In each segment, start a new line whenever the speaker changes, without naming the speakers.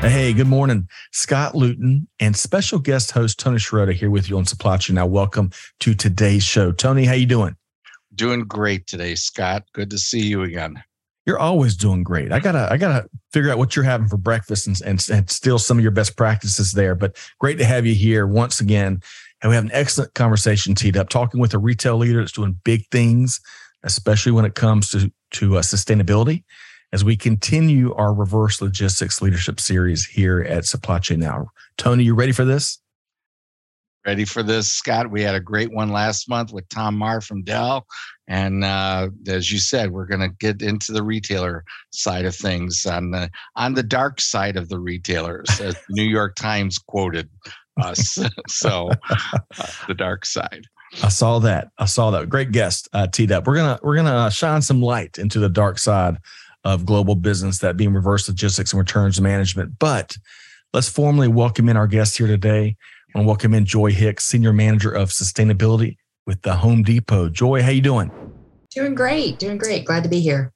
Hey, good morning. Scott Luton and special guest host Tony Sciarrotta here with you on Supply Chain. Now, welcome to today's show. Tony, how you doing?
Doing great today, Scott. Good to see you again.
You're always doing great. I gotta, I gotta figure out what you're having for breakfast and, and, and steal some of your best practices there. But great to have you here once again. And we have an excellent conversation teed up, talking with a retail leader that's doing big things, especially when it comes to to uh, sustainability as we continue our reverse logistics leadership series here at Supply Chain Now. Tony, you ready for this?
Ready for this, Scott? We had a great one last month with Tom Marr from Dell. And uh, as you said, we're going to get into the retailer side of things on the on the dark side of the retailers, as the New York Times quoted us. so, uh, the dark side.
I saw that. I saw that. Great guest uh, teed up. We're gonna we're gonna shine some light into the dark side of global business, that being reverse logistics and returns management. But let's formally welcome in our guest here today. I want to welcome in Joy Hicks, Senior Manager of Sustainability with the Home Depot. Joy, how you doing?
Doing great, doing great. Glad to be here.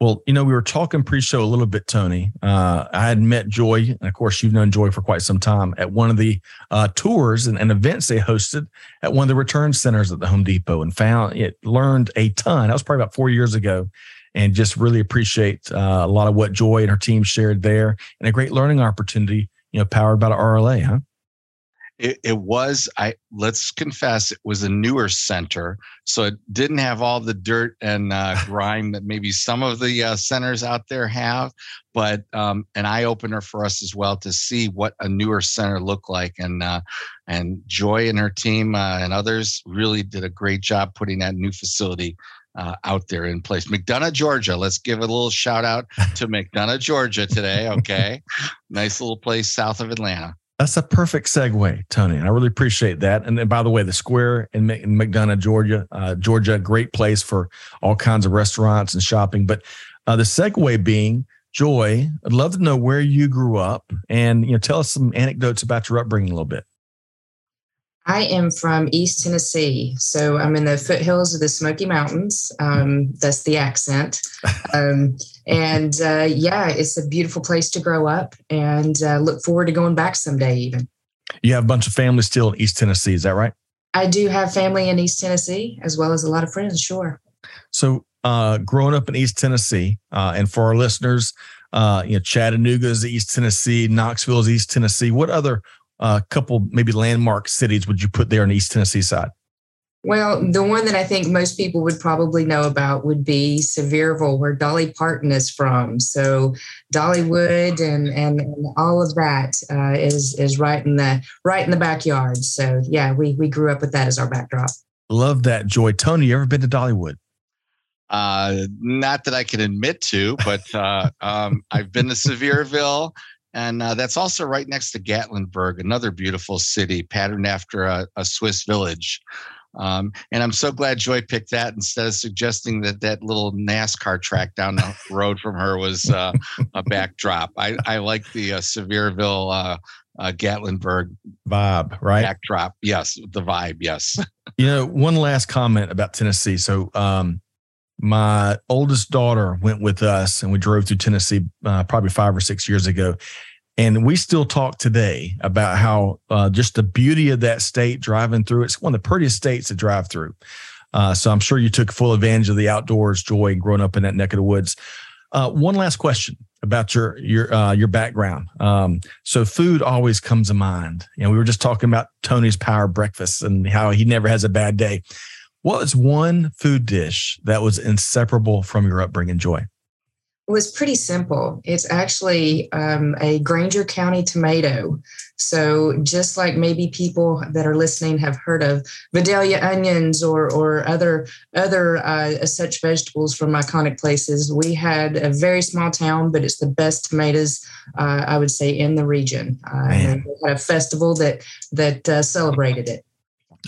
Well, you know, we were talking pre-show a little bit, Tony. Uh, I had met Joy, and of course, you've known Joy for quite some time at one of the uh, tours and, and, events they hosted at one of the return centers at the Home Depot, and found it learned a ton. That was probably about four years ago, and just really appreciate uh, a lot of what Joy and her team shared there and a great learning opportunity, you know, powered by the RLA, huh?
It, it, was i let's confess it was a newer center so it didn't have all the dirt and uh, grime that maybe some of the uh, centers out there have but um, an eye-opener for us as well to see what a newer center looked like and uh, and joy and her team uh, and others really did a great job putting that new facility uh, out there in place. McDonough, Georgia. Let's give a little shout out to McDonough, Georgia today. Okay. nice little place south of Atlanta.
That's a perfect segue, Tony. I really appreciate that. And then, by the way, the square in, McDonough, Georgia, uh, Georgia, great place for all kinds of restaurants and shopping. But uh, the segue being, Joy, I'd love to know where you grew up and you know tell us some anecdotes about your upbringing a little bit.
I am from East Tennessee. So I'm in the foothills of the Smoky Mountains. Um, that's the accent. Um, and uh, yeah, it's a beautiful place to grow up and uh, look forward to going back someday, even.
You have a bunch of family still in East Tennessee. Is that right?
I do have family in East Tennessee as well as a lot of friends, sure.
So, uh, growing up in East Tennessee, uh, and for our listeners, uh, you know, Chattanooga is East Tennessee, Knoxville is East Tennessee. What other uh, couple maybe landmark cities would you put there on the East Tennessee side?
Well, the one that I think most people would probably know about would be Sevierville, where Dolly Parton is from. So Dollywood and and, and all of that uh, is is right in the right in the backyard. So yeah, we we grew up with that as our backdrop.
Love that, Joy. Tony, you ever been to Dollywood?
Uh, not that I can admit to, but uh, um, I've been to Sevierville and uh, that's also right next to Gatlinburg, another beautiful city patterned after a, a Swiss village. Um, and I'm so glad Joy picked that instead of suggesting that that little NASCAR track down the road from her was uh, a backdrop. I, I like the uh, Sevierville, uh, uh, Gatlinburg
vibe, right?
Backdrop. Yes. The vibe. Yes.
you know, one last comment about Tennessee. So, um, my oldest daughter went with us and we drove through Tennessee uh, probably five or six years ago. And we still talk today about how uh, just the beauty of that state driving through. It's one of the prettiest states to drive through. Uh, so I'm sure you took full advantage of the outdoors joy growing up in that neck of the woods. Uh, one last question about your your uh, your background. Um, so food always comes to mind. You know, we were just talking about Tony's power breakfast and how he never has a bad day. What was one food dish that was inseparable from your upbringing, Joy?
Was pretty simple. It's actually um, a Grainger County tomato. So just like maybe people that are listening have heard of Vidalia onions or or other other uh, such vegetables from iconic places, we had a very small town, but it's the best tomatoes uh, I would say in the region. Uh, had a festival that that uh, celebrated it.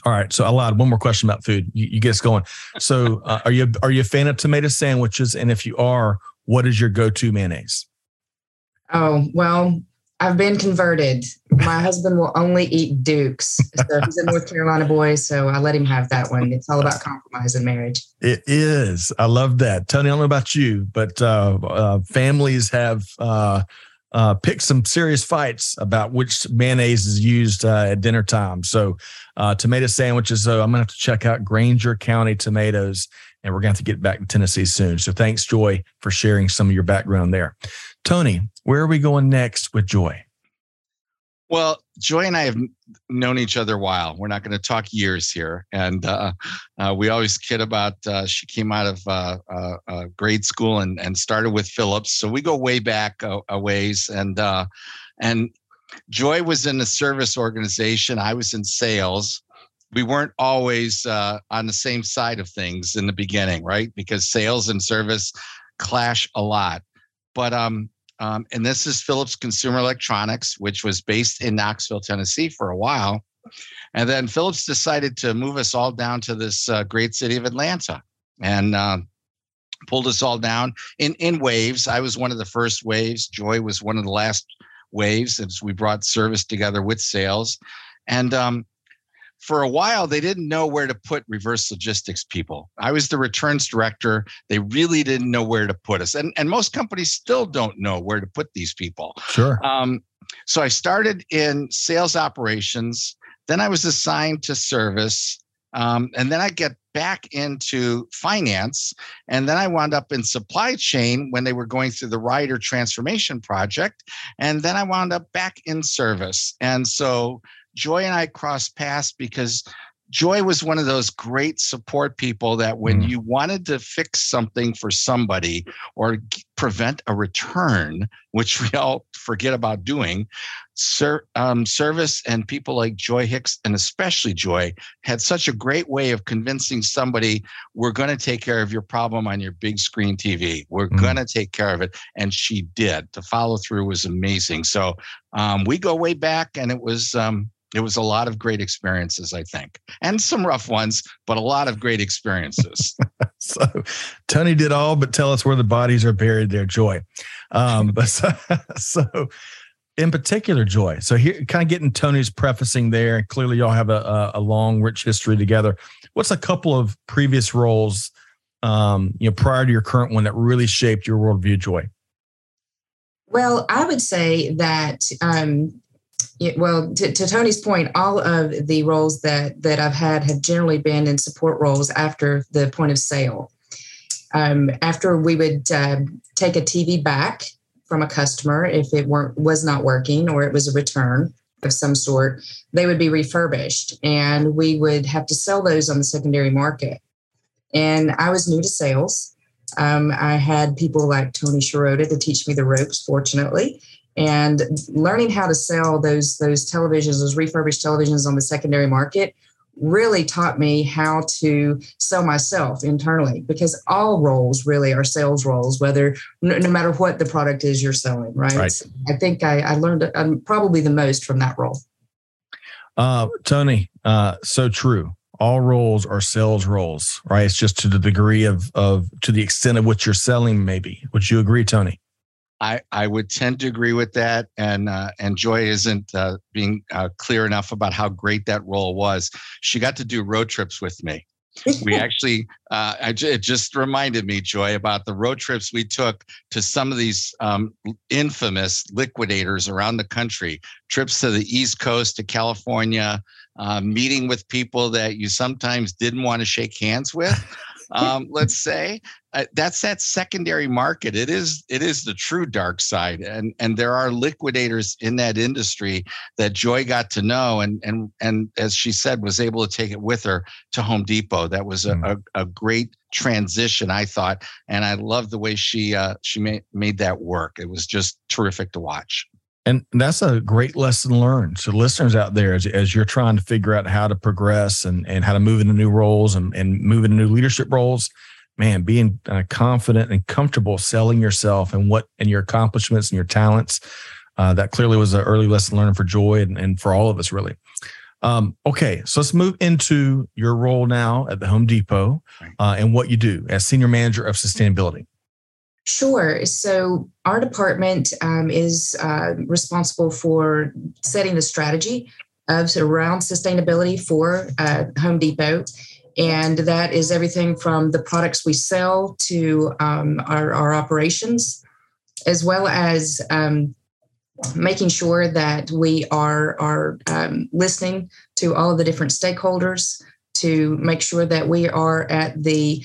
All right, so I lied. One more question about food. You, you get us going. So, uh, are you are you a fan of tomato sandwiches? And if you are, what is your go-to mayonnaise?
Oh well, I've been converted. My husband will only eat Dukes. So he's a North Carolina boy, so I let him have that one. It's all about compromise in marriage.
It is. I love that. Tony, I don't know about you, but uh, uh, families have uh, uh, picked some serious fights about which mayonnaise is used uh, at dinner time. So, uh, tomato sandwiches. So, I'm going to have to check out Grainger County tomatoes and we're going to have to get back to Tennessee soon. So thanks, Joy, for sharing some of your background there. Tony, where are we going next with Joy?
Well, Joy and I have known each other a while. We're not going to talk years here, and uh, uh, we always kid about. Uh, she came out of uh, uh, uh, grade school and and started with Philips, so we go way back a, a ways. And and Joy was in a service organization. I was in sales, we weren't always uh, on the same side of things in the beginning, right? Because sales and service clash a lot. But um, um, and this is Philips Consumer Electronics, which was based in Knoxville, Tennessee, for a while, and then Philips decided to move us all down to this uh, great city of Atlanta, and uh, pulled us all down in in waves. I was one of the first waves. Joy was one of the last waves as we brought service together with sales, and um, for a while they didn't know where to put reverse logistics people. I was the returns director. They really didn't know where to put us. And, and most companies still don't know where to put these people.
Sure.
Um, so i started in sales operations. Then i was assigned to service. Um, and then i get back into finance. And then i wound up in supply chain when they were going through the Ryder transformation project. And then i wound up back in service. And so Joy and I crossed paths because Joy was one of those great support people that when mm. you wanted to fix something for somebody or prevent a return, which we all forget about doing, ser- um, service and people like Joy Hicks, and especially Joy, had such a great way of convincing somebody, we're going to take care of your problem on your big screen TV. We're mm. going to take care of it. And she did. The follow through was amazing. So um, we go way back, and it was. Um, it was a lot of great experiences, I think, and some rough ones, but a lot of great experiences.
so, Tony did all but tell us where the bodies are buried there, Joy. Um, but so, so, in particular, Joy. So, here, kind of getting Tony's prefacing there. Clearly, y'all have a, a, long, rich history together. What's a couple of previous roles, um, you know, prior to your current one that really shaped your worldview, Joy?
Well, I would say that um, well, to, to, Tony's point, all of the roles that that I've had have generally been in support roles after the point of sale. Um, after we would uh, take a TV back from a customer if it weren't was not working or it was a return of some sort, they would be refurbished, and we would have to sell those on the secondary market. And I was new to sales. Um, I had people like Tony Sciarrotta to teach me the ropes, fortunately and learning how to sell those those televisions those refurbished televisions on the secondary market really taught me how to sell myself internally because all roles really are sales roles whether no, no matter what the product is you're selling right, right. i think i, I learned um, probably the most from that role.
Uh, tony uh, so true. All roles are sales roles right? It's just to the degree of of to the extent of what you're selling maybe. Would you agree tony
I, I would tend to agree with that, and uh, and Joy isn't uh, being uh, clear enough about how great that role was. She got to do road trips with me. we actually, uh, I, it just reminded me, Joy, about the road trips we took to some of these um, infamous liquidators around the country. Trips to the East Coast, to California, uh, meeting with people that you sometimes didn't want to shake hands with um, let's say uh, that's that secondary market it is it is the true dark side and and there are liquidators in that industry that joy got to know and and and as she said was able to take it with her to home depot that was a, mm. a, a, great transition. I thought, and I love the way she uh, she made made that work. It was just terrific to watch.
And that's a great lesson learned. So, listeners out there, as, as you're trying to figure out how to progress and, and how to move into new roles and, and move into new leadership roles, man, being uh, confident and comfortable selling yourself and what and your accomplishments and your talents, uh, that clearly was an early lesson learned for Joy and, and for all of us, really. Um, okay, so let's move into your role now at the Home Depot uh, and what you do as Senior Manager of Sustainability.
Sure. So our department um, is uh, responsible for setting the strategy of around sustainability for uh, Home Depot. And that is everything from the products we sell to um, our, our, operations, as well as um, making sure that we are, are um, listening to all of the different stakeholders to make sure that we are at the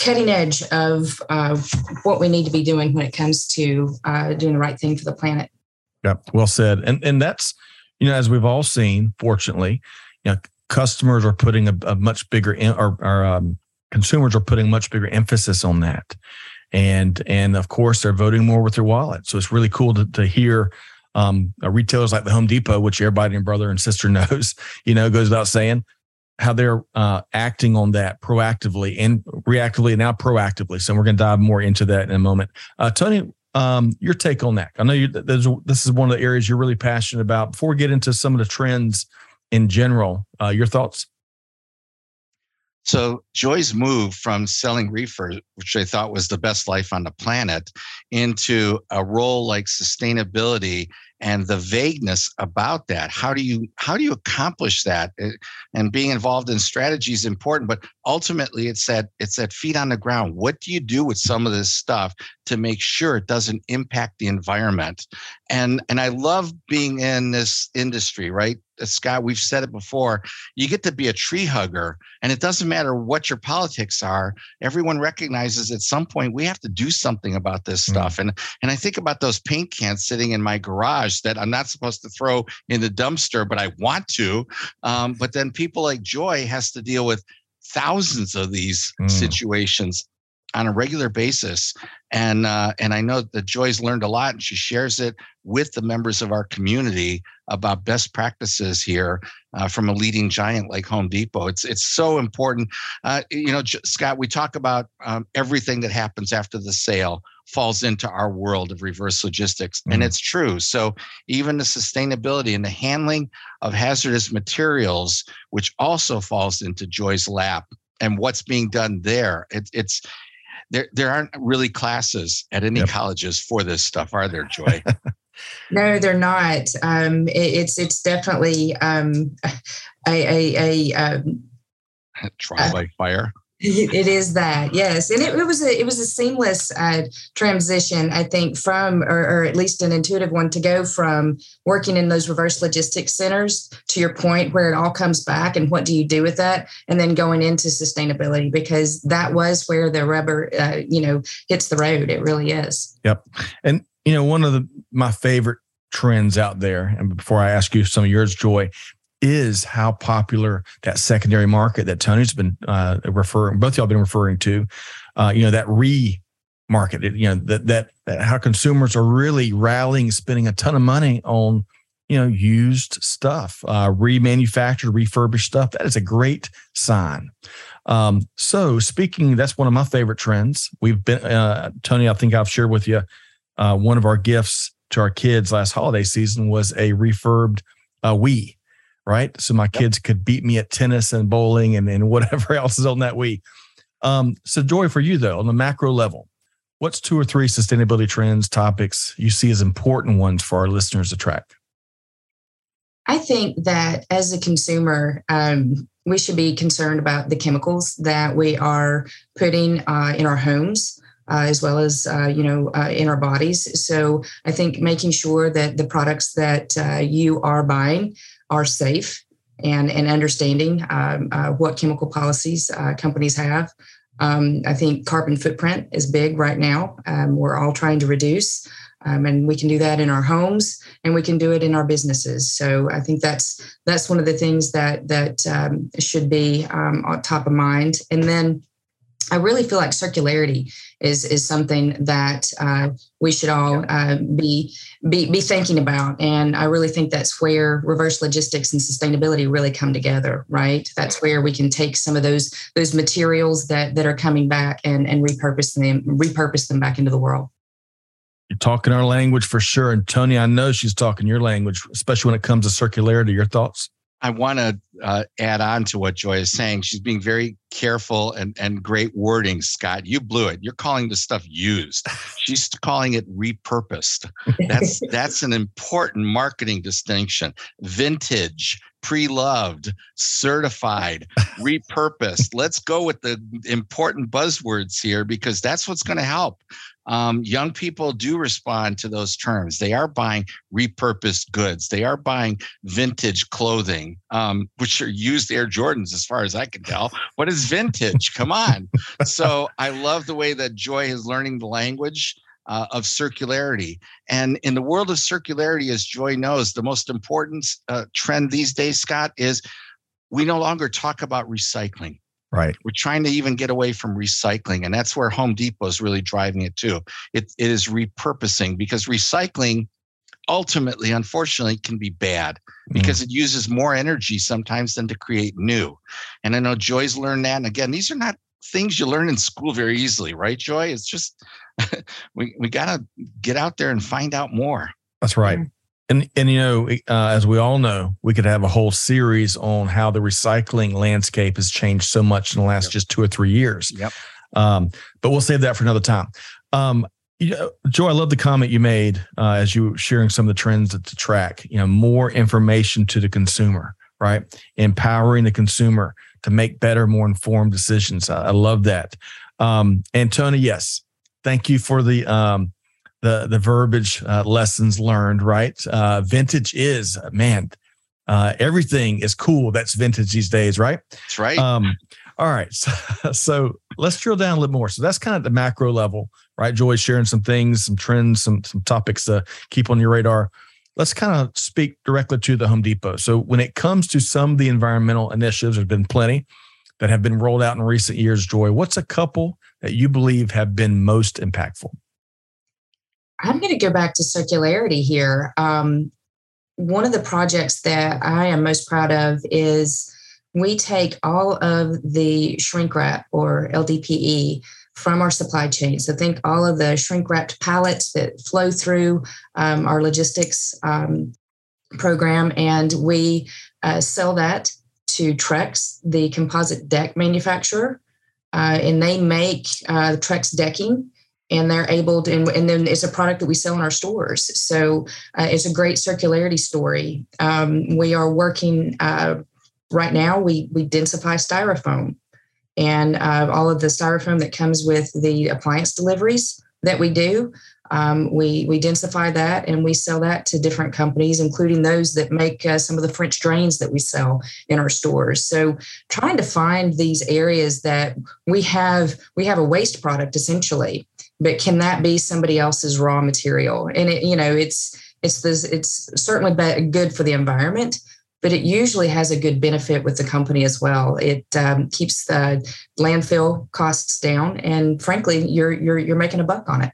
cutting edge of uh, what we need to be doing when it comes to uh, doing the right thing for the planet.
Yeah, well said. And and that's you know as we've all seen, fortunately, you know, customers are putting a, a much bigger in, or, or um, consumers are putting much bigger emphasis on that, and and of course they're voting more with their wallet. So it's really cool to to hear. Um, retailers like the Home Depot, which everybody and brother and sister knows, you know, goes without saying, how they're uh, acting on that proactively and reactively and now proactively. So we're going to dive more into that in a moment. Uh, Tony, um, your take on that? I know you, this is one of the areas you're really passionate about. Before we get into some of the trends in general, uh, your thoughts?
So Joy's move from selling refurb, which I thought was the best life on the planet, into a role like sustainability and the vagueness about that. How do you how do you accomplish that? Uh, and being involved in strategy is important but ultimately it's that it's that feet on the ground what do you do with some of this stuff to make sure it doesn't impact the environment and and i love being in this industry right uh, scott we've said it before you get to be a tree hugger and it doesn't matter what your politics are everyone recognizes at some point we have to do something about this mm. stuff and and i think about those paint cans sitting in my garage garage that I'm not supposed to throw in the dumpster, but I want to. Um, but then people like Joy has to deal with thousands of these mm. situations on a regular basis and uh, and I know that Joy's learned a lot and she shares it with the members of our community about best practices here uh, from a leading giant like Home Depot. It's it's so important. Uh, you know, Scott, we talk about um, everything that happens after the sale falls into our world of reverse logistics. Mm. And it's true. So even the sustainability and the handling of hazardous materials, which also falls into Joy's lap and what's being done there, it, it's there there aren't really classes at any yep. colleges for this stuff, are there, Joy?
no, they're not. Um, it, it's it's definitely um, a a, a um,
trial by fire
it is that yes. And it, it, was a it was a seamless uh, transition i think from or, or, at least an intuitive one to go from working in those reverse logistics centers to your point where it all comes back and what do you do with that? And then going into sustainability because that was where the rubber uh, you know hits the road. It really is.
Yep. And you know one of the my favorite trends out there and before i ask you some of yours joy is how popular that secondary market that Tony's been uh, referring, both y'all been referring to, uh, you know, that re market, you know, that, that, that how consumers are really rallying, spending a ton of money on, you know, used stuff, uh, remanufactured, refurbished stuff. That is a great sign. Um, so speaking, that's one of my favorite trends. We've been, uh, Tony, I think I've shared with you, uh, one of our gifts to our kids last holiday season was a refurbed uh, Wii right? So my kids could beat me at tennis and bowling and, and whatever else is on that Wii. Um, so, Joy, for you though, on the macro level, what's two or three sustainability trends, topics you see as important ones for our listeners to track?
I think that as a consumer, um, we should be concerned about the chemicals that we are putting uh, in our homes. Uh, as well as uh, you know uh, in our bodies. So I think making sure that the products that uh, you are buying are safe and, and understanding um, uh, what chemical policies uh, companies have. Um, I think carbon footprint is big right now. Um, we're all trying to reduce, um, and we can do that in our homes, and we can do it in our businesses. So I think that's that's one of the things that that um, should be um, on top of mind. And then I really feel like circularity is is something that uh, we should all uh, be, be be thinking about, and I really think that's where reverse logistics and sustainability really come together. Right, that's where we can take some of those those materials that that are coming back and and repurpose them repurpose them back into the world.
You're talking our language for sure, and Tony, I know she's talking your language, especially when it comes to circularity. Your thoughts?
I want to uh, add on to what Joy is saying. She's being very careful and, and great wording, Scott. You blew it. You're calling the stuff used. She's calling it repurposed. That's that's an important marketing distinction. Vintage, pre-loved, certified, repurposed. Let's go with the important buzzwords here because that's what's going to help um, young people do respond to those terms. They are buying repurposed goods. They are buying vintage clothing, um, which are used Air Jordans, as far as I can tell. What is vintage? Come on. So I love the way that Joy is learning the language. Uh, of circularity. And in the world of circularity, as Joy knows, the most important uh, trend these days, Scott, is we no longer talk about recycling.
Right.
We're trying to even get away from recycling. And that's where Home Depot is really driving it too. It, it is repurposing because recycling ultimately, unfortunately, can be bad mm. because mm. it uses more energy sometimes than to create new. And I know Joy's learned that. And again, these are not things you learn in school very easily, right, Joy? It's just we, we got to get out there and find out more.
That's right. And and you know, uh, as we all know, we could have a whole series on how the recycling landscape has changed so much in the last yep. just two or three years.
Yep.
Um, but we'll save that for another time. Um, you know, Joy, I love the comment you made uh, as you were sharing some of the trends to track. You know, more information to the consumer, right? Empowering the consumer to make better, more informed decisions. I, I love that. Um, and Tony, yes, thank you for the um, the the verbiage uh, lessons learned. Right, uh, vintage is man. Uh, everything is cool. That's vintage these days, right?
That's right.
Um, all right, so, so let's drill down a little more. So that's kind of the macro level, right? Joy sharing some things, some trends, some some topics to keep on your radar. Let's kind of speak directly to the Home Depot. So when it comes to some of the environmental initiatives, there's been plenty that have been rolled out in recent years. Joy, what's a couple that you believe have been most impactful?
I'm going to go back to circularity here. Um, one of the projects that I am most proud of is we take all of the shrink wrap or LDPE from our supply chain. So think all of the shrink wrapped pallets that flow through um, our logistics um, program, and we uh, sell that to Trex, the composite deck manufacturer, uh, and they make uh, Trex decking and they're able to, and, and, then it's a product that we sell in our stores. So uh, it's a great circularity story. Um, we are working uh, right now. We we densify styrofoam, and uh, all of the styrofoam that comes with the appliance deliveries that we do. Um, we we densify that and we sell that to different companies, including those that make uh, some of the French drains that we sell in our stores. So, trying to find these areas that we have we have a waste product essentially but can that be somebody else's raw material? And it you know it's it's this it's certainly good for the environment but it usually has a good benefit with the company as well. It um, keeps the landfill costs down and frankly you're you're you're making a buck on it.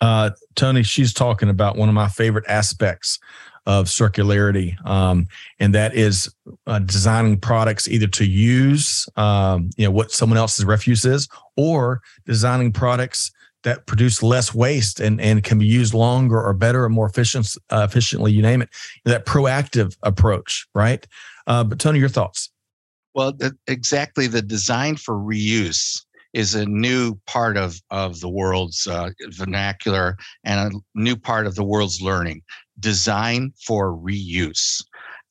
Uh, tony she's talking about one of my favorite aspects of circularity um, and that is uh, designing products either to use um, you know what someone else's refuse is or designing products that produce less waste and, and can be used longer or better or more efficient, uh, efficiently, you name it. That proactive approach, right? Uh, but Tony, your thoughts?
Well, exactly. The design for reuse is a new part of, of the world's uh, vernacular and a new part of the world's learning. Design for reuse.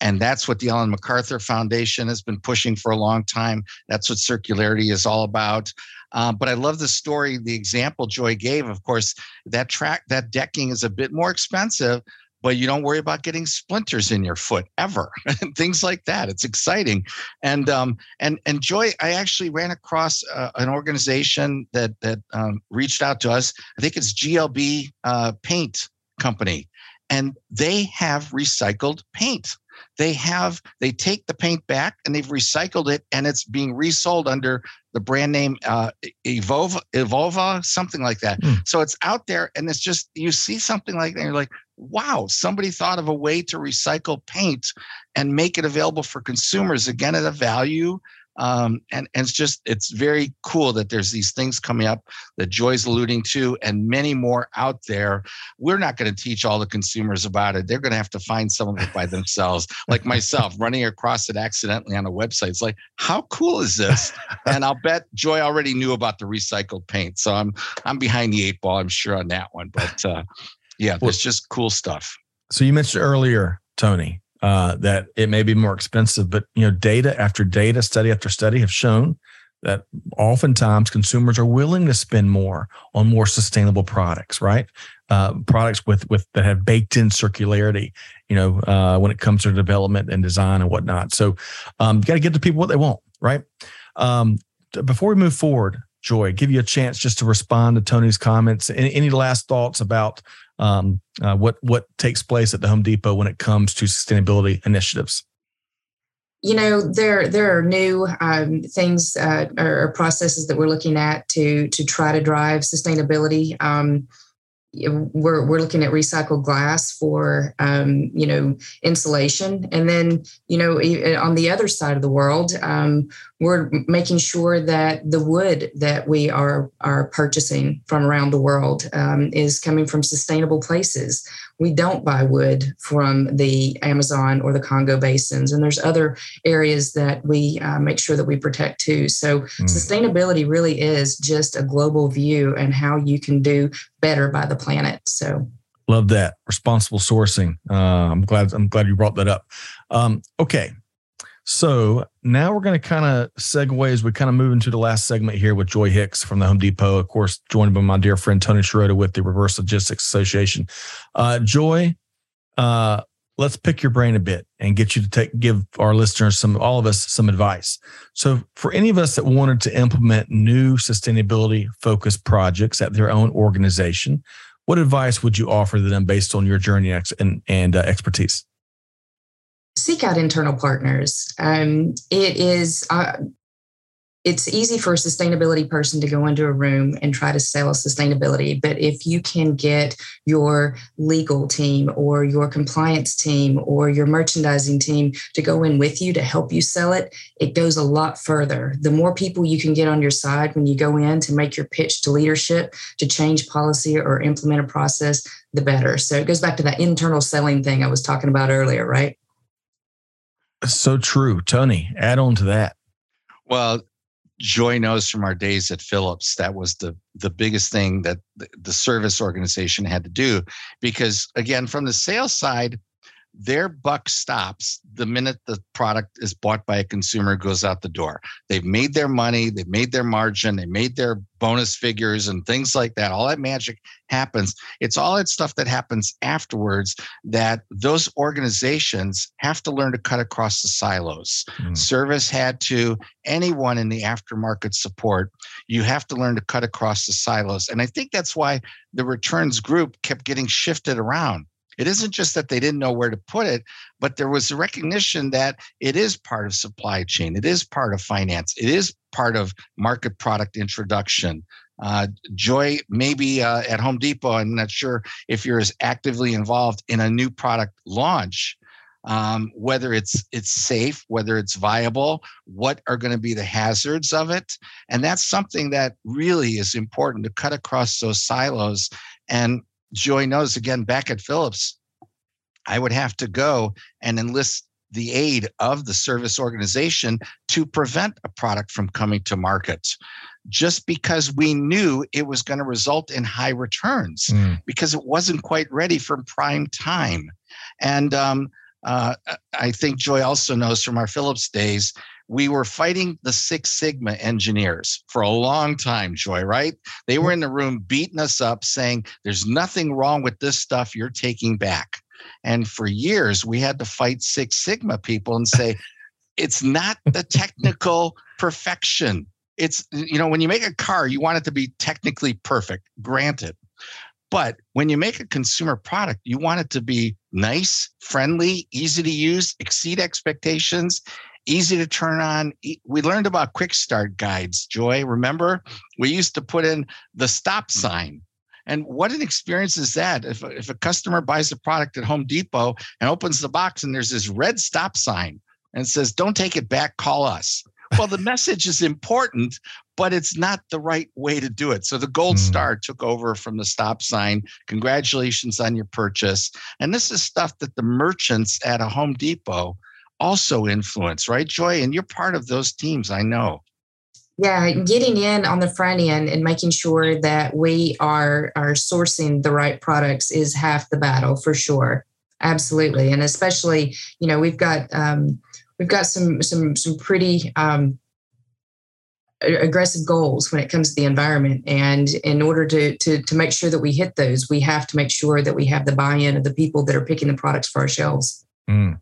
And that's what the Ellen MacArthur Foundation has been pushing for a long time. That's what circularity is all about. Uh, but I love the story, the example Joy gave. Of course, that Trex, that decking is a bit more expensive, but you don't worry about getting splinters in your foot ever, and things like that. It's exciting, and um, and and Joy, I actually ran across uh, an organization that that um, reached out to us. I think it's GLB uh, Paint Company, and they have recycled paint. They have they take the paint back and they've recycled it and it's being resold under the brand name uh, Evova, Evova, something like that. Mm. So it's out there, and it's just you see something like that, you're like, wow, somebody thought of a way to recycle paint and make it available for consumers again at a value um, and, and it's just, it's very cool that there's these things coming up that Joy's alluding to and many more out there. We're not going to teach all the consumers about it. They're going to have to find some of it by themselves. like myself, running across it accidentally on a website. It's like, how cool is this? and I'll bet Joy already knew about the recycled paint. So I'm, I'm behind the eight ball, I'm sure on that one. But uh, yeah, it's just cool stuff.
So you mentioned earlier, Tony, uh, that it may be more expensive, but you know, data after data, study after study have shown that oftentimes consumers are willing to spend more on more sustainable products, right? Uh, products with with that have baked in circularity, you know, uh, when it comes to development and design and whatnot. So, um, got to get the people what they want, right? Um, before we move forward, Joy, give you a chance just to respond to Tony's comments. Any, any last thoughts about um, uh, what what takes place at the Home Depot when it comes to sustainability initiatives?
You know, there there are new um, things uh, or processes that we're looking at to to try to drive sustainability. Um, we're we're looking at recycled glass for um, you know insulation, and then you know on the other side of the world, um, we're making sure that the wood that we are are purchasing from around the world um, is coming from sustainable places. We don't buy wood from the Amazon or the Congo basins, and there's other areas that we uh, make sure that we protect too. So mm. sustainability really is just a global view and how you can do better by the planet. So
love that responsible sourcing. Uh, I'm glad I'm glad you brought that up. Um, okay, so now we're going to kind of segue as we kind of move into the last segment here with Joy Hicks from the Home Depot, of course, joined by my dear friend Tony Sciarrotta with the Reverse Logistics Association. Uh, Joy, uh, let's pick your brain a bit and get you to take give our listeners some, all of us, some advice. So, for any of us that wanted to implement new sustainability focused projects at their own organization, what advice would you offer them based on your journey and, and uh, expertise?
Seek out internal partners. Um, it is uh, it's easy for a sustainability person to go into a room and try to sell sustainability. But if you can get your legal team or your compliance team or your merchandising team to go in with you to help you sell it, it goes a lot further. The more people you can get on your side when you go in to make your pitch to leadership to change policy or implement a process, the better. So it goes back to that internal selling thing I was talking about earlier, right?
So true. Tony, add on to that.
Well, Joy knows from our days at Philips that was the the biggest thing that the, service organization had to do because again from the sales side their buck stops the minute the product is bought by a consumer goes out the door. They've made their money they've made their margin they made their bonus figures and things like that. All that magic happens. It's all that stuff that happens afterwards that those organizations have to learn to cut across the silos. Mm. service had to anyone in the aftermarket support you have to learn to cut across the silos. And i think that's why the returns group kept getting shifted around it isn't just that they didn't know where to put it, but there was a recognition that it is part of supply chain, it is part of finance, it is part of market product introduction. Uh, Joy, maybe uh, at Home Depot, I'm not sure if you're as actively involved in a new product launch. Um, whether it's it's safe, whether it's viable, what are going to be the hazards of it, and that's something that really is important to cut across those silos and Joy knows again back at Philips, I would have to go and enlist the aid of the service organization to prevent a product from coming to market just because we knew it was going to result in high returns mm. because it wasn't quite ready for prime time. And um, uh, I think Joy also knows from our Philips days we were fighting the Six Sigma engineers for a long time, Joy, right? They were in the room beating us up, saying, There's nothing wrong with this stuff you're taking back. And for years, we had to fight Six Sigma people and say, It's not the technical perfection. It's, you know, when you make a car, you want it to be technically perfect, granted. But when you make a consumer product, you want it to be nice, friendly, easy to use, exceed expectations, easy to turn on. We learned about quick start guides, Joy. Remember, we used to put in the stop sign. And what an experience is that? If, if a customer buys a product at Home Depot and opens the box and there's this red stop sign and says, Don't take it back, call us. Well, the message is important, but it's not the right way to do it. So the gold mm. star took over from the stop sign. Congratulations on your purchase. And this is stuff that the merchants at a Home Depot also influence, right, Joy? And you're part of those teams, I know.
Yeah, getting in on the front end and making sure that we are are sourcing the right products is half the battle for sure. Absolutely, and especially you know we've got um, we've got some some some pretty um, aggressive goals when it comes to the environment and in order to, to to make sure that we hit those we have to make sure that we have the buy-in of the people that are picking the products for our shelves mm.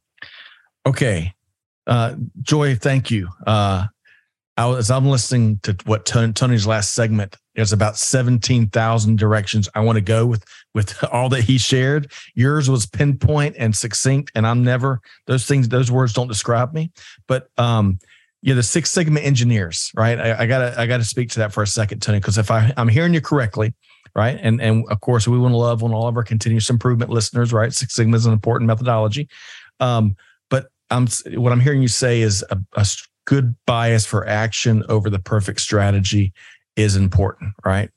Okay uh, joy thank you uh, I was I'm listening to what Tony's last segment. There's about seventeen thousand directions I want to go with with all that he shared. Yours was pinpoint and succinct, and I'm never those things. Those words don't describe me. But um, yeah, the Six Sigma engineers, right? I, I gotta I gotta speak to that for a second, Tony, because if I I'm hearing you correctly, right, and and of course we want to love on all of our continuous improvement listeners, right? Six Sigma is an important methodology. Um, I'm what I'm hearing you say is a, a good bias for action over the perfect strategy is important, right?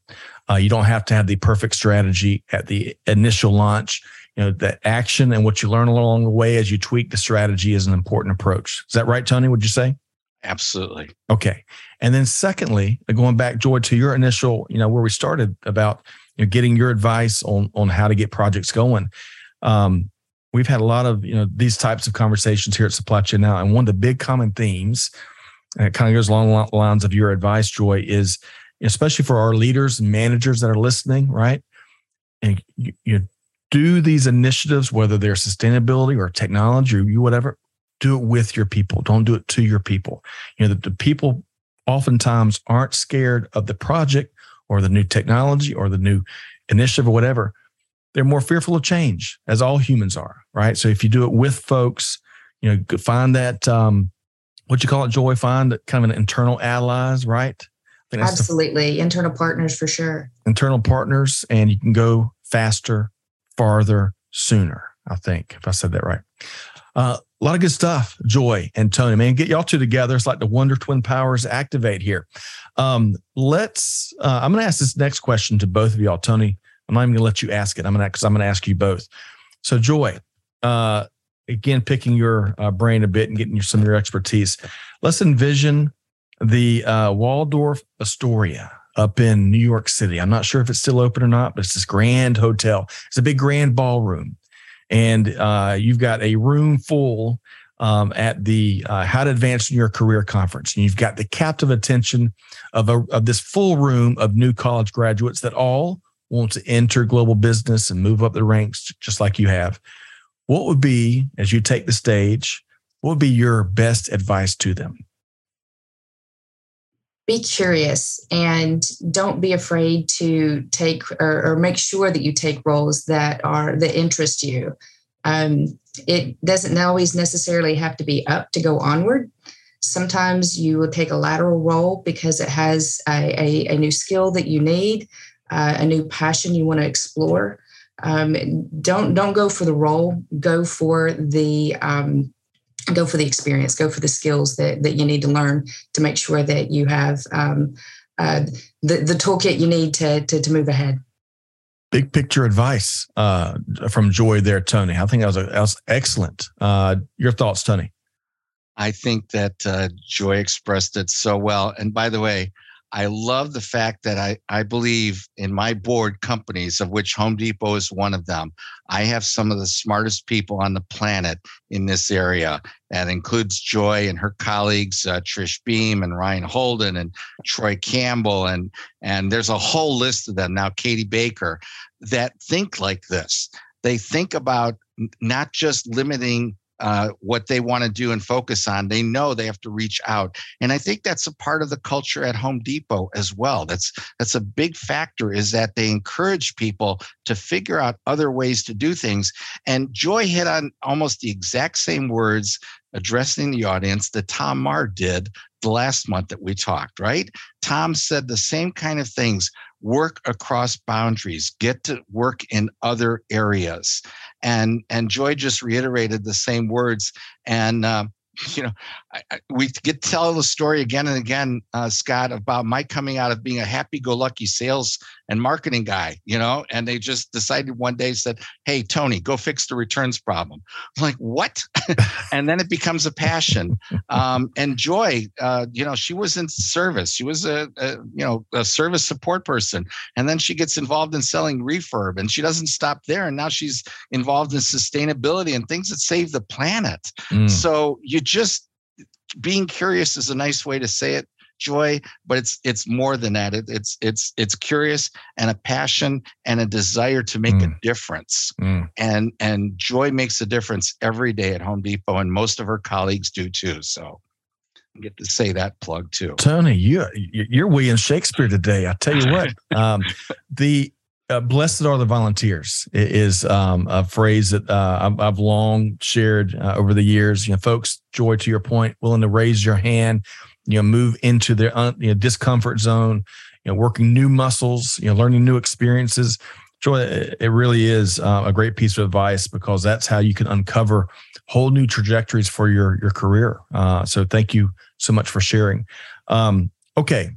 Uh, you don't have to have the perfect strategy at the initial launch. You know, that action and what you learn along the way as you tweak the strategy is an important approach. Is that right, Tony? Would you say?
Absolutely.
Okay. And then secondly, going back, Joy, to your initial, you know, where we started about you know, getting your advice on on how to get projects going. Um, we've had a lot of you know these types of conversations here at Supply Chain Now, and one of the big common themes, and it kind of goes along the lines of your advice, Joy, is especially for our leaders and managers that are listening, right? And you, you do these initiatives, whether they're sustainability or technology or you whatever, do it with your people. Don't do it to your people. You know, the, the people oftentimes aren't scared of the project or the new technology or the new initiative or whatever they're more fearful of change, as all humans are, right? So if you do it with folks, you know, find that um, what you call it, joy. Find kind of an internal allies, right?
Absolutely, the, internal partners for sure.
Internal partners, and you can go faster, farther, sooner. I think if I said that right. Uh, a lot of good stuff, Joy and Tony. Man, get y'all two together. It's like the Wonder Twin powers activate here. Um, let's. Uh, I'm going to ask this next question to both of y'all, Tony. I'm not even going to let you ask it. I'm going to because I'm going to ask you both. So, Joy, uh, again, picking your uh, brain a bit and getting some of your expertise. Let's envision the uh, Waldorf Astoria up in New York City. I'm not sure if it's still open or not, but it's this grand hotel. It's a big grand ballroom, and uh, you've got a room full um, at the uh, How to Advance in Your Career conference. And you've got the captive attention of, a, of this full room of new college graduates that all want to enter global business and move up the ranks just like you have, what would be, as you take the stage, what would be your best advice to them?
Be curious and don't be afraid to take or, or make sure that you take roles that are that interest you. Um, it doesn't always necessarily have to be up to go onward. Sometimes you will take a lateral role because it has a, a, a new skill that you need uh, a new passion you want to explore, um, don't don't go for the role. Go for the um, go for the experience. Go for the skills that that you need to learn to make sure that you have um, uh, the the toolkit you need to to, to move ahead.
Big picture advice uh, from Joy there, Tony. I think that was, a, that was excellent. Uh, your thoughts, Tony?
I think that uh, Joy expressed it so well. And by the way, I love the fact that I, I believe in my board companies, of which Home Depot is one of them. I have some of the smartest people on the planet in this area. That includes Joy and her colleagues, uh, Trish Beam and Ryan Holden and Troy Campbell. And, and there's a whole list of them now, Katie Baker, that think like this. They think about not just limiting uh, what they want to do and focus on, they know they have to reach out. And I think that's a part of the culture at Home Depot as well. That's that's a big factor is that they encourage people to figure out other ways to do things. And Joy hit on almost the exact same words addressing the audience that Tom Marr did the last month that we talked, right? Tom said the same kind of things work across boundaries, get to work in other areas. And, and Joy just reiterated the same words. And, uh, you know, I, I, we get to tell the story again and again, uh, Scott, about my coming out of being a happy-go-lucky sales and marketing guy, you know, and they just decided one day said, "Hey, Tony, go fix the returns problem." I'm like, "What?" and then it becomes a passion. Um, and Joy, uh, you know, she was in service. She was a, a, you know a service support person, and then she gets involved in selling refurb, and she doesn't stop there. And now she's involved in sustainability and things that save the planet. Mm. So you just being curious is a nice way to say it joy but it's it's more than that it, it's it's it's curious and a passion and a desire to make mm. a difference mm. and and joy makes a difference every day at home depot and most of her colleagues do too so I get to say that plug too
tony you you're william shakespeare today i tell you what um, the uh, blessed are the volunteers is um, a phrase that uh, I've, long shared uh, over the years. You know, folks, joy to your point, willing to raise your hand, you know move into their you know, discomfort zone you know working new muscles you know learning new experiences. Joy it really is uh, a great piece of advice because that's how you can uncover whole new trajectories for your your career. Uh, so thank you so much for sharing. Um, okay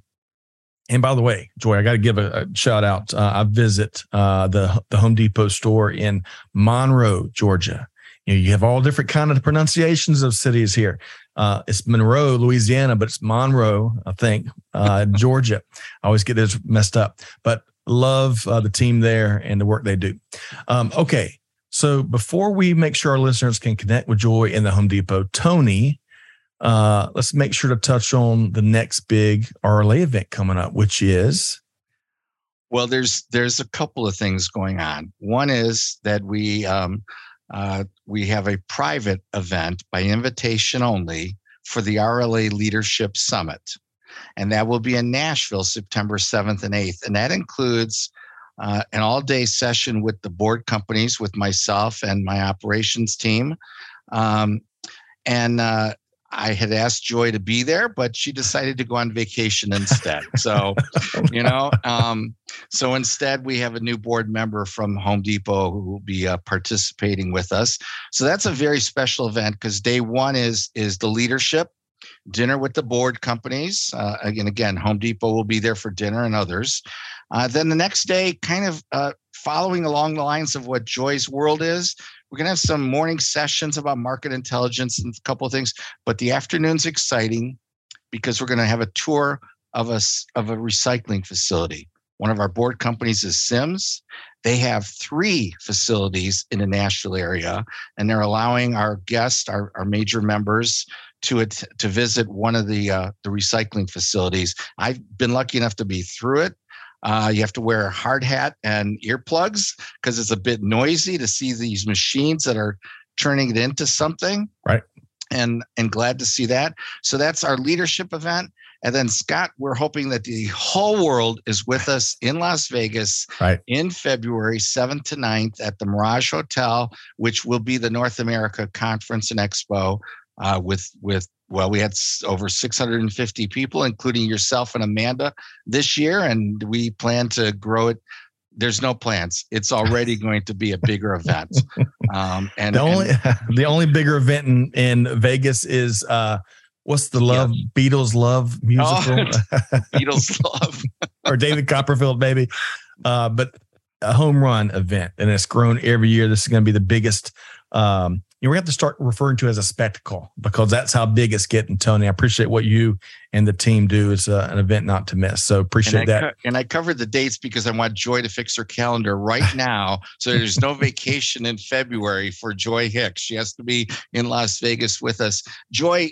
and by the way, Joy, I got to give a, a, shout out. Uh, I visit uh, the the Home Depot store in Monroe, Georgia. You know, you have all different kind of pronunciations of cities here. Uh, it's Monroe, Louisiana, but it's Monroe, I think, uh, Georgia. I always get this messed up, but love uh, the team there and the work they do. Um, okay. So before we make sure our listeners can connect with Joy in the Home Depot, Tony, uh, let's make sure to touch on the next big RLA event coming up, which is.
Well, there's there's a couple of things going on. One is that we um, uh, we have a private event by invitation only for the RLA Leadership Summit. And that will be in Nashville, September 7th and 8th. And that includes uh, an all day session with the board companies, with myself and my operations team. Um, and uh, I had asked Joy to be there, but she decided to go on vacation instead. So, you know, um, so instead we have a new board member from Home Depot who will be uh, participating with us. So that's a very special event because day one is is the leadership dinner with the board companies. Uh, again, again, Home Depot will be there for dinner and others. Uh, then the next day, kind of uh, following along the lines of what Joy's World is, we're going to have some morning sessions about market intelligence and a couple of things, but the afternoon's exciting because we're going to have a tour of a, of a recycling facility. One of our board companies is Sims. They have three facilities in the Nashville area, and they're allowing our guests, our, our major members, to to visit one of the uh, the recycling facilities. I've been lucky enough to be through it. Uh, you have to wear a hard hat and earplugs because it's a bit noisy to see these machines that are turning it into something.
Right.
And and glad to see that. So that's our leadership event. And then Scott, we're hoping that the whole world is with us in Las Vegas
right.
in February 7th to 9th at the Mirage Hotel, which will be the North America Conference and Expo uh, with with well, we had over 650 people, including yourself and Amanda this year, and we plan to grow it. There's no plans. It's already going to be a bigger event. Um, and
the only and, the only bigger event in, in Vegas is uh, what's the love yeah. Beatles love musical? Oh,
Beatles love
or David Copperfield, maybe. Uh, but a home run event, and it's grown every year. This is going to be the biggest um, you know, we have to start referring to as a spectacle because that's how big it's getting, Tony. I appreciate what you and the team do. It's uh, an event not to miss. So appreciate
and
that.
Co- and I covered the dates because I want Joy to fix her calendar right now. so there's no vacation in February for Joy Hicks. She has to be in Las Vegas with us. Joy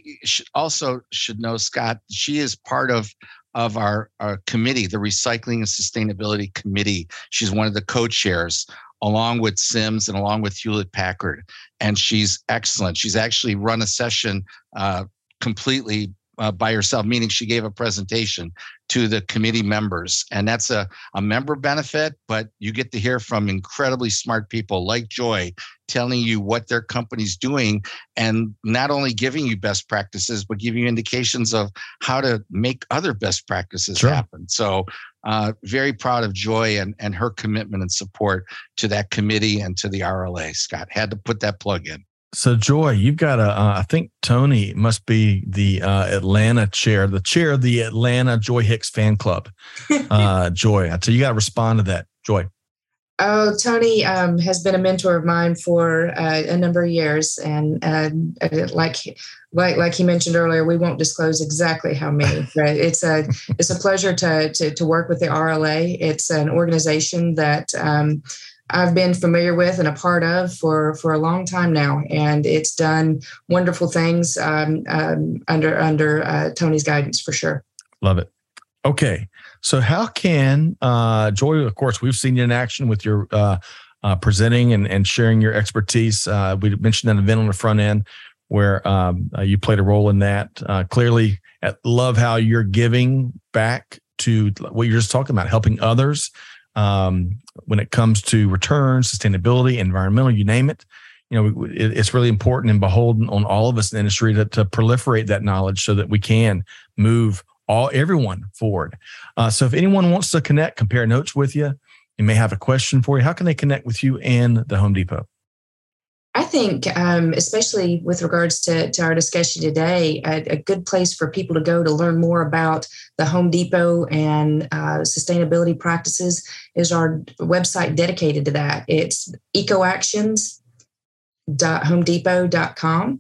also should know, Scott, she is part of of our, our committee, the Recycling and Sustainability Committee. She's one of the co-chairs along with Sims and along with Hewlett Packard. And she's excellent. She's actually run a session uh, completely uh, by herself, meaning she gave a presentation to the committee members. And that's a, a member benefit, but you get to hear from incredibly smart people like Joy telling you what their company's doing and not only giving you best practices, but giving you indications of how to make other best practices sure. happen. So, uh, very proud of Joy and, and her commitment and support to that committee and to the RLA. Scott had to put that plug in.
So, Joy, you've got a. Uh, I think Tony must be the uh, Atlanta chair, the chair of the Atlanta Joy Hicks fan club. Uh, Joy, so you got to respond to that, Joy.
Oh, Tony um, has been a mentor of mine for uh, a number of years, and uh, like like like he mentioned earlier, we won't disclose exactly how many. But it's a it's a pleasure to to, to work with the RLA. It's an organization that. Um, I've been familiar with and a part of for for a long time now, and it's done wonderful things um, um, under under uh, Tony's guidance for sure.
Love it. Okay, so how can uh, Joy? Of course, we've seen you in action with your uh, uh, presenting and, and sharing your expertise. Uh, we mentioned that event on the front end where um, uh, you played a role in that. Uh, clearly, love how you're giving back to what you're just talking about, helping others um, when it comes to return, sustainability, environmental, you name it. You know, it's really important and beholden on all of us in the industry to, to proliferate that knowledge so that we can move all everyone forward. Uh, so, if anyone wants to connect, compare notes with you, you may have a question for you. How can they connect with you and the Home Depot?
I think, um, especially with regards to, to our discussion today, a, a, good place for people to go to learn more about the Home Depot and uh, sustainability practices is our website dedicated to that. It's ecoactions.homedepot.com.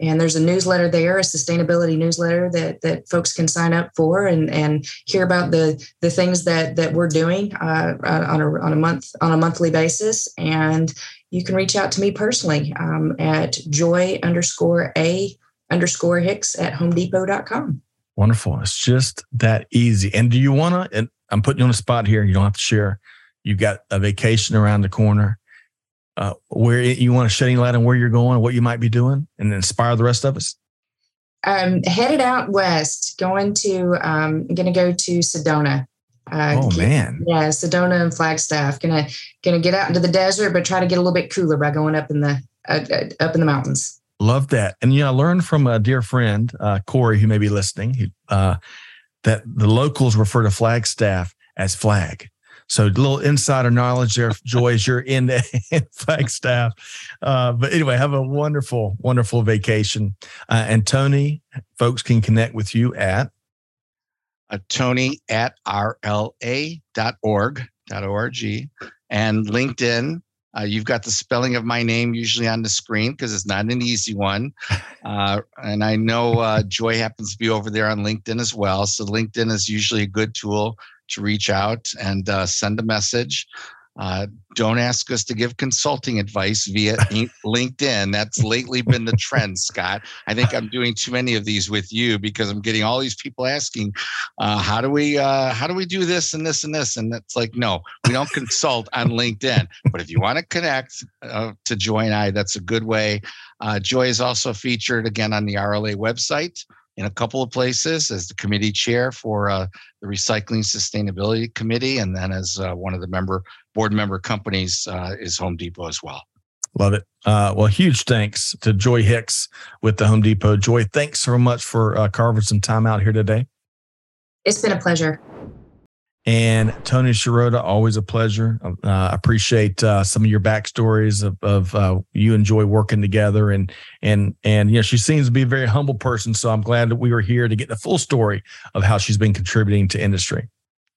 And there's a newsletter there, a sustainability newsletter that that folks can sign up for and and hear about the the things that that we're doing uh, on a on a month on a monthly basis. And you can reach out to me personally um, at joy underscore a underscore hicks at homedepot.com.
Wonderful. It's just that easy. And do you want to, and I'm putting you on the spot here. You don't have to share. You've got a vacation around the corner. Uh, where you want to shed any light on where you're going, what you might be doing, and inspire the rest of us?
Um, headed out west, going to, um, going to go to Sedona
uh, oh man,
yeah, Sedona and Flagstaff. Gonna gonna get out into the desert, but try to get a little bit cooler by going up in the uh, uh up in the mountains.
Love that, and you know, I learned from a dear friend uh, Corey, who may be listening, uh, that the locals refer to Flagstaff as flag. So a little insider knowledge there, Joy, as you're in, in Flagstaff. Uh, but anyway, have a wonderful, wonderful vacation. Uh, and Tony, folks can connect with you at
uh, Tony at rla.org, .org, and LinkedIn. Uh, you've got the spelling of my name usually on the screen because it's not an easy one. Uh, and I know uh, Joy happens to be over there on LinkedIn as well. So LinkedIn is usually a good tool to reach out and uh, send a message. Uh, don't ask us to give consulting advice via LinkedIn. That's lately been the trend, Scott. I think I'm doing too many of these with you because I'm getting all these people asking, uh, "How do we uh, how do we do this and this and this?" And it's like, no, we don't consult on LinkedIn. But if you want to connect uh, to Joy and I, that's a good way. Uh, Joy is also featured again on the RLA website in a couple of places as the committee chair for uh, the Recycling Sustainability Committee, and then as uh, one of the member board member companies uh, is Home Depot as well.
Love it. Uh, well, huge thanks to Joy Hicks with the Home Depot. Joy, thanks so much for uh, carving some time out here today.
It's been a pleasure.
And Tony Sciarrotta, always a pleasure. Uh, appreciate uh, some of your backstories of, of uh, you enjoy working together, and and and you know she seems to be a very humble person. So I'm glad that we were here to get the full story of how she's been contributing to industry.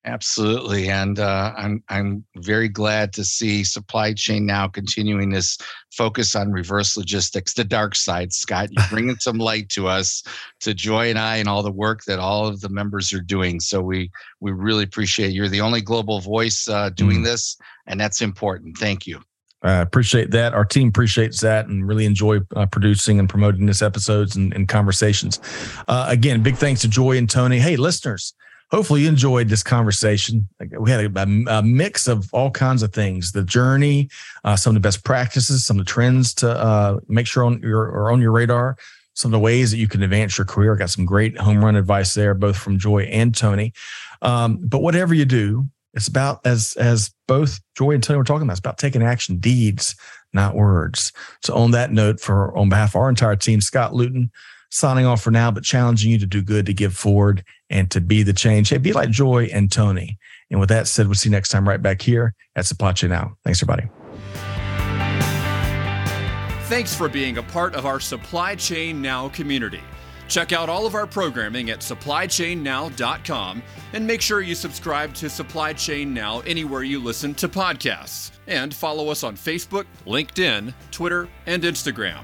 Absolutely, and uh, I'm I'm very glad to see supply chain now continuing this focus on reverse logistics, the dark side. Scott, you're bringing some light to us, to Joy and I, and all the work that all of the members are doing. So we we really appreciate. It. You're the only global voice uh, doing mm. this, and that's important. Thank you.
I appreciate that. Our team appreciates that and really enjoy uh, producing and promoting this episodes and, and conversations. Uh, again, big thanks to Joy and Tony. Hey, listeners hopefully you enjoyed this conversation. We had a, a, mix of all kinds of things: the journey, uh, some of the best practices, some of the trends to uh, make sure on your or on your radar, some of the ways that you can advance your career. I got some great home run advice there, both from Joy and Tony. Um, but whatever you do, it's about as as both Joy and Tony were talking about. It's about taking action, deeds, not words. So on that note, for on behalf of our entire team, Scott Luton signing off for now, but challenging you to do good, to give forward, and to be the change. Hey, be like Joy and Tony. And with that said, we'll see you next time right back here at Supply Chain Now. Thanks, everybody.
Thanks for being a part of our Supply Chain Now community. Check out all of our programming at supplychainnow.com and make sure you subscribe to Supply Chain Now anywhere you listen to podcasts. And follow us on Facebook, LinkedIn, Twitter, and Instagram.